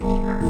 Música